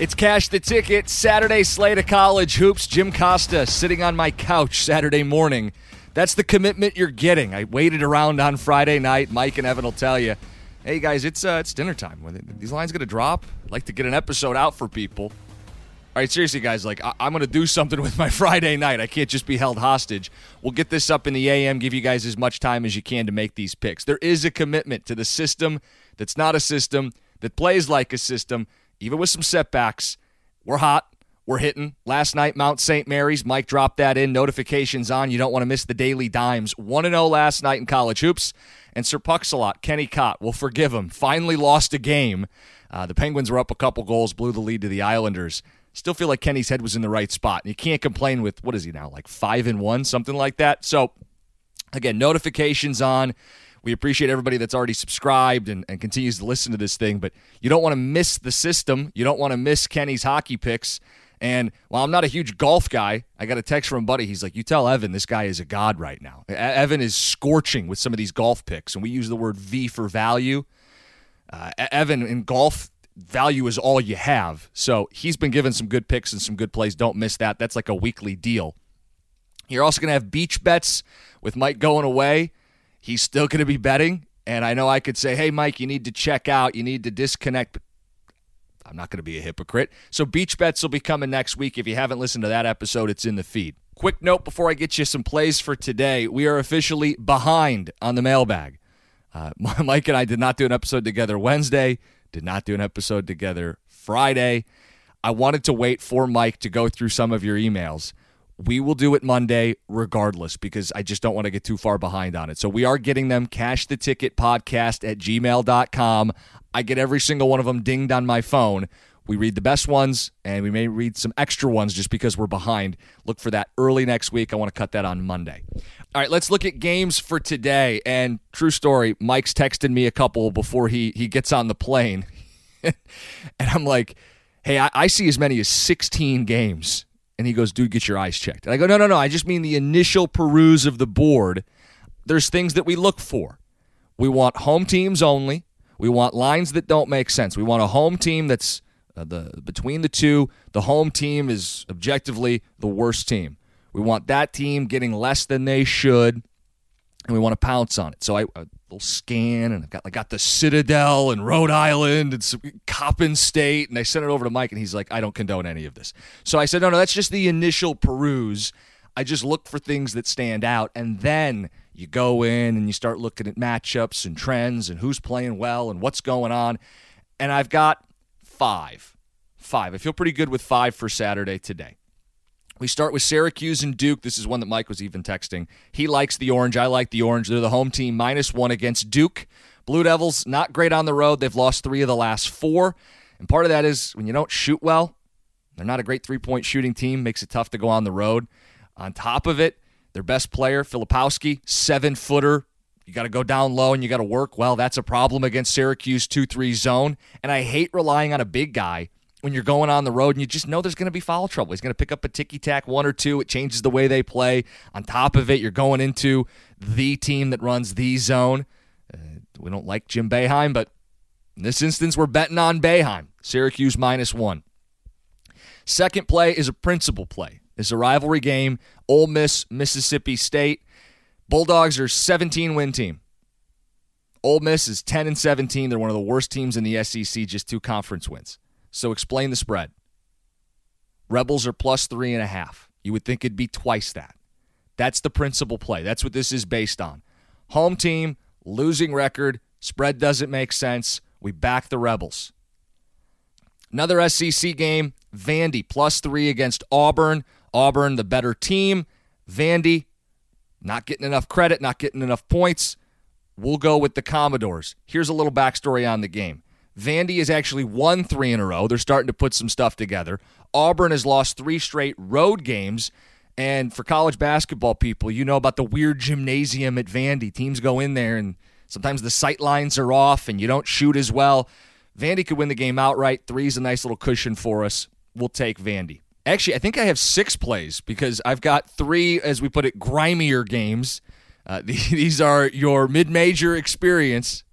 It's Cash the Ticket, Saturday slate of college hoops. Jim Costa sitting on my couch Saturday morning. That's the commitment you're getting. I waited around on Friday night. Mike and Evan will tell you, hey guys, it's uh, it's dinner time. These lines going to drop? I'd like to get an episode out for people. All right, seriously, guys, like I- am going to do something with my Friday night. I can't just be held hostage. We'll get this up in the AM, give you guys as much time as you can to make these picks. There is a commitment to the system that's not a system, that plays like a system, even with some setbacks. We're hot. We're hitting. Last night, Mount St. Mary's. Mike dropped that in. Notifications on. You don't want to miss the daily dimes. 1 0 last night in college hoops. And Sir Puxalot, Kenny Cott, will forgive him. Finally lost a game. Uh, the Penguins were up a couple goals, blew the lead to the Islanders. Still feel like Kenny's head was in the right spot. And you can't complain with, what is he now, like 5 and 1, something like that. So, again, notifications on. We appreciate everybody that's already subscribed and, and continues to listen to this thing, but you don't want to miss the system. You don't want to miss Kenny's hockey picks. And while I'm not a huge golf guy, I got a text from a buddy. He's like, You tell Evan this guy is a god right now. Evan is scorching with some of these golf picks, and we use the word V for value. Uh, Evan in golf, value is all you have. So he's been given some good picks and some good plays. Don't miss that. That's like a weekly deal. You're also going to have beach bets with Mike going away. He's still going to be betting. And I know I could say, hey, Mike, you need to check out. You need to disconnect. I'm not going to be a hypocrite. So beach bets will be coming next week. If you haven't listened to that episode, it's in the feed. Quick note before I get you some plays for today. We are officially behind on the mailbag. Uh, Mike and I did not do an episode together Wednesday, did not do an episode together Friday. I wanted to wait for Mike to go through some of your emails. We will do it Monday regardless because I just don't want to get too far behind on it. So we are getting them cash the ticket podcast at gmail.com. I get every single one of them dinged on my phone. We read the best ones and we may read some extra ones just because we're behind. Look for that early next week. I want to cut that on Monday. All right, let's look at games for today. And true story, Mike's texted me a couple before he he gets on the plane. and I'm like, hey, I, I see as many as 16 games. And he goes, dude, get your eyes checked. And I go, no, no, no. I just mean the initial peruse of the board. There's things that we look for. We want home teams only. We want lines that don't make sense. We want a home team that's uh, the between the two. The home team is objectively the worst team. We want that team getting less than they should, and we want to pounce on it. So I little scan, and I got I got the Citadel and Rhode Island and some, Coppin State, and I sent it over to Mike, and he's like, I don't condone any of this. So I said, no, no, that's just the initial peruse. I just look for things that stand out, and then you go in and you start looking at matchups and trends and who's playing well and what's going on. And I've got five. Five. I feel pretty good with five for Saturday today. We start with Syracuse and Duke. This is one that Mike was even texting. He likes the orange. I like the orange. They're the home team, minus one against Duke. Blue Devils, not great on the road. They've lost three of the last four. And part of that is when you don't shoot well, they're not a great three point shooting team, makes it tough to go on the road. On top of it, their best player, Filipowski, seven footer. You got to go down low and you got to work. Well, that's a problem against Syracuse 2 3 zone. And I hate relying on a big guy when you're going on the road and you just know there's going to be foul trouble. He's going to pick up a ticky tack one or two. It changes the way they play. On top of it, you're going into the team that runs the zone. Uh, we don't like Jim Boeheim, but in this instance, we're betting on Boeheim. Syracuse minus one. Second play is a principal play. It's a rivalry game. Ole Miss, Mississippi State. Bulldogs are 17 win team. Ole Miss is 10 and 17. They're one of the worst teams in the SEC, just two conference wins. So explain the spread. Rebels are plus three and a half. You would think it'd be twice that. That's the principal play. That's what this is based on. Home team, losing record, spread doesn't make sense. We back the Rebels. Another SEC game, Vandy plus three against Auburn. Auburn, the better team. Vandy, not getting enough credit, not getting enough points. We'll go with the Commodores. Here's a little backstory on the game. Vandy has actually won three in a row. They're starting to put some stuff together. Auburn has lost three straight road games. And for college basketball people, you know about the weird gymnasium at Vandy. Teams go in there and sometimes the sight lines are off and you don't shoot as well. Vandy could win the game outright. Three's a nice little cushion for us. We'll take Vandy. Actually, I think I have six plays because I've got three, as we put it, grimier games. Uh, these are your mid major experience.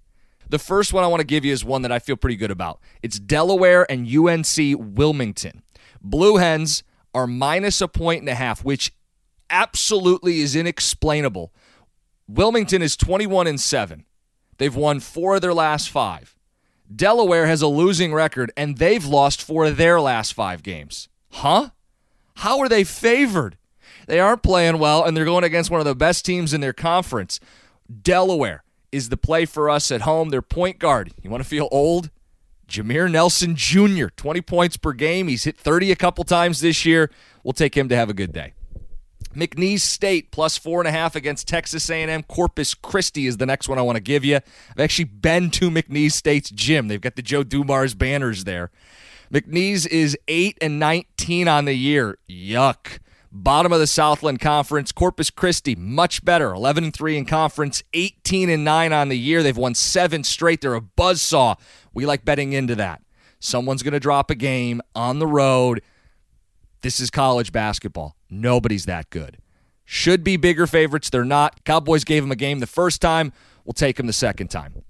The first one I want to give you is one that I feel pretty good about. It's Delaware and UNC Wilmington. Blue Hens are minus a point and a half, which absolutely is inexplainable. Wilmington is 21 and 7. They've won four of their last five. Delaware has a losing record, and they've lost four of their last five games. Huh? How are they favored? They aren't playing well, and they're going against one of the best teams in their conference. Delaware is the play for us at home. Their point guard. You want to feel old? Jameer Nelson Jr., 20 points per game. He's hit 30 a couple times this year. We'll take him to have a good day. McNeese State plus four and a half against Texas A&M. Corpus Christi is the next one I want to give you. I've actually been to McNeese State's gym. They've got the Joe Dumars banners there. McNeese is eight and 19 on the year. Yuck. Bottom of the Southland Conference. Corpus Christi much better. 11 and 3 in conference. 18 and 9 on the year. They've won seven straight. They're a buzz saw. We like betting into that. Someone's going to drop a game on the road. This is college basketball. Nobody's that good. Should be bigger favorites. They're not. Cowboys gave them a game the first time. We'll take them the second time.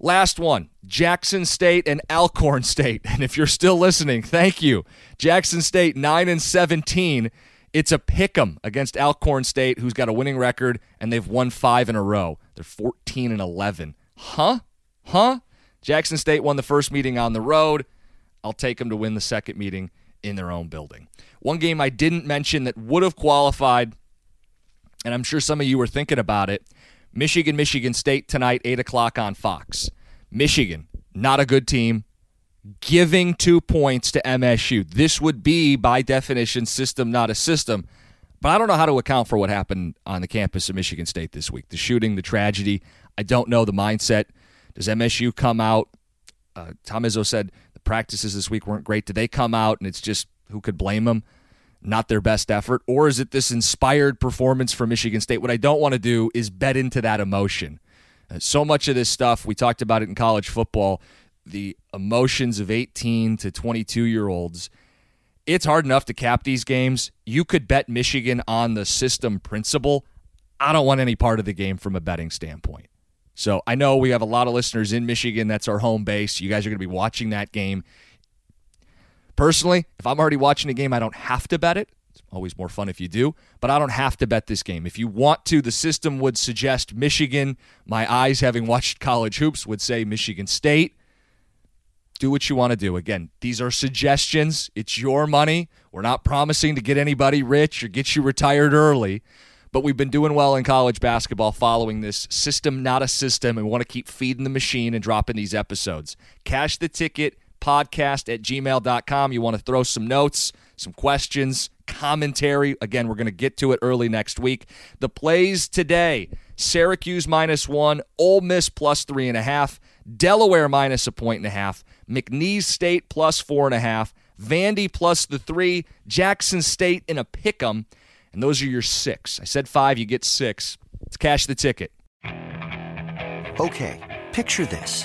Last one Jackson State and Alcorn State. And if you're still listening, thank you. Jackson State 9 and 17. It's a pick 'em against Alcorn State, who's got a winning record, and they've won five in a row. They're 14 and 11. Huh? Huh? Jackson State won the first meeting on the road. I'll take them to win the second meeting in their own building. One game I didn't mention that would have qualified, and I'm sure some of you were thinking about it Michigan, Michigan State tonight, 8 o'clock on Fox. Michigan, not a good team, giving two points to MSU. This would be, by definition, system, not a system. But I don't know how to account for what happened on the campus of Michigan State this week the shooting, the tragedy. I don't know the mindset. Does MSU come out? Uh, Tom Izzo said the practices this week weren't great. Do they come out and it's just who could blame them? Not their best effort? Or is it this inspired performance from Michigan State? What I don't want to do is bet into that emotion. Uh, so much of this stuff, we talked about it in college football, the emotions of 18 to 22 year olds. It's hard enough to cap these games. You could bet Michigan on the system principle. I don't want any part of the game from a betting standpoint. So I know we have a lot of listeners in Michigan. That's our home base. You guys are going to be watching that game. Personally, if I'm already watching a game, I don't have to bet it. It's always more fun if you do, but I don't have to bet this game. If you want to, the system would suggest Michigan. My eyes, having watched college hoops, would say Michigan State. Do what you want to do. Again, these are suggestions. It's your money. We're not promising to get anybody rich or get you retired early but we've been doing well in college basketball following this system, not a system, and we want to keep feeding the machine and dropping these episodes. Cash the ticket podcast at gmail.com. You want to throw some notes, some questions, commentary. Again, we're going to get to it early next week. The plays today Syracuse minus one, Ole Miss plus three and a half, Delaware minus a point and a half, McNeese State plus four and a half, Vandy plus the three, Jackson State in a pick 'em and those are your six. I said five, you get six. Let's cash the ticket. Okay, picture this.